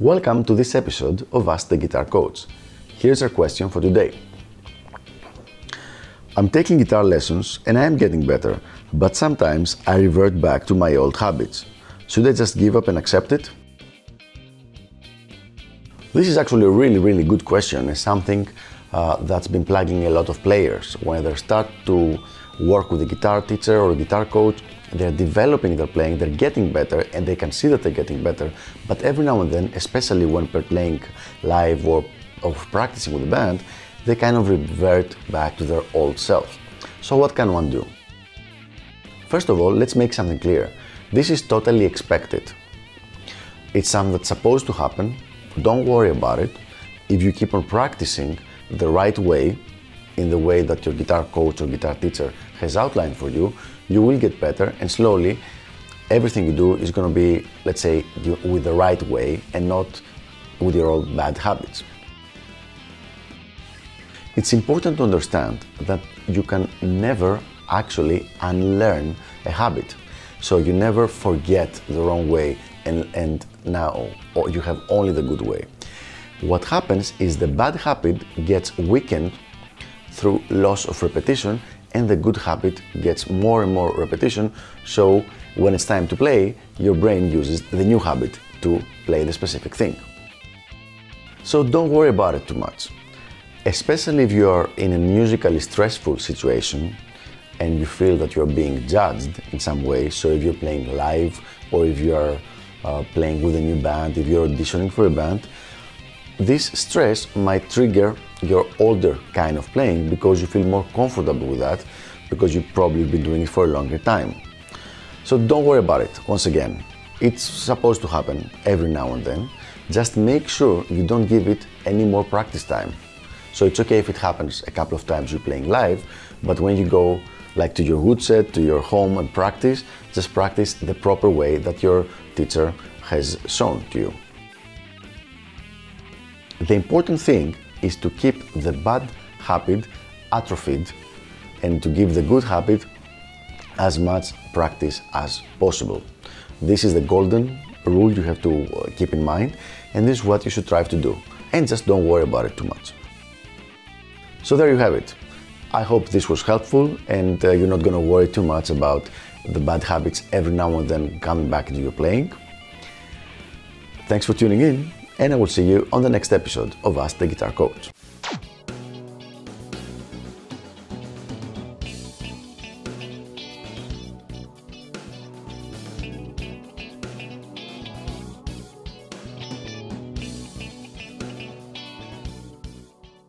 Welcome to this episode of Ask the Guitar Coach. Here's our question for today. I'm taking guitar lessons and I am getting better, but sometimes I revert back to my old habits. Should I just give up and accept it? This is actually a really, really good question and something uh, that's been plaguing a lot of players. When they start to work with a guitar teacher or a guitar coach, they're developing their playing, they're getting better, and they can see that they're getting better. But every now and then, especially when they're playing live or, or practicing with the band, they kind of revert back to their old self. So, what can one do? First of all, let's make something clear. This is totally expected. It's something that's supposed to happen. Don't worry about it. If you keep on practicing the right way, in the way that your guitar coach or guitar teacher has outlined for you, you will get better and slowly everything you do is going to be, let's say, with the right way and not with your old bad habits. It's important to understand that you can never actually unlearn a habit. So you never forget the wrong way and, and now you have only the good way. What happens is the bad habit gets weakened through loss of repetition and the good habit gets more and more repetition. So when it's time to play your brain uses the new habit to play the specific thing. So don't worry about it too much. Especially if you are in a musically stressful situation and you feel that you're being judged in some way. So if you're playing live or if you're uh, playing with a new band if you're auditioning for a band this stress might trigger your older kind of playing because you feel more comfortable with that because you've probably been doing it for a longer time. So don't worry about it. Once again, it's supposed to happen every now and then. Just make sure you don't give it any more practice time. So it's okay if it happens a couple of times you're playing live, but when you go like to your woodshed, to your home and practice, just practice the proper way that your teacher has shown to you. The important thing is to keep the bad habit atrophied and to give the good habit as much practice as possible. This is the golden rule you have to uh, keep in mind, and this is what you should try to do. And just don't worry about it too much. So, there you have it. I hope this was helpful, and uh, you're not going to worry too much about the bad habits every now and then coming back into your playing. Thanks for tuning in and I will see you on the next episode of Ask the Guitar Coach.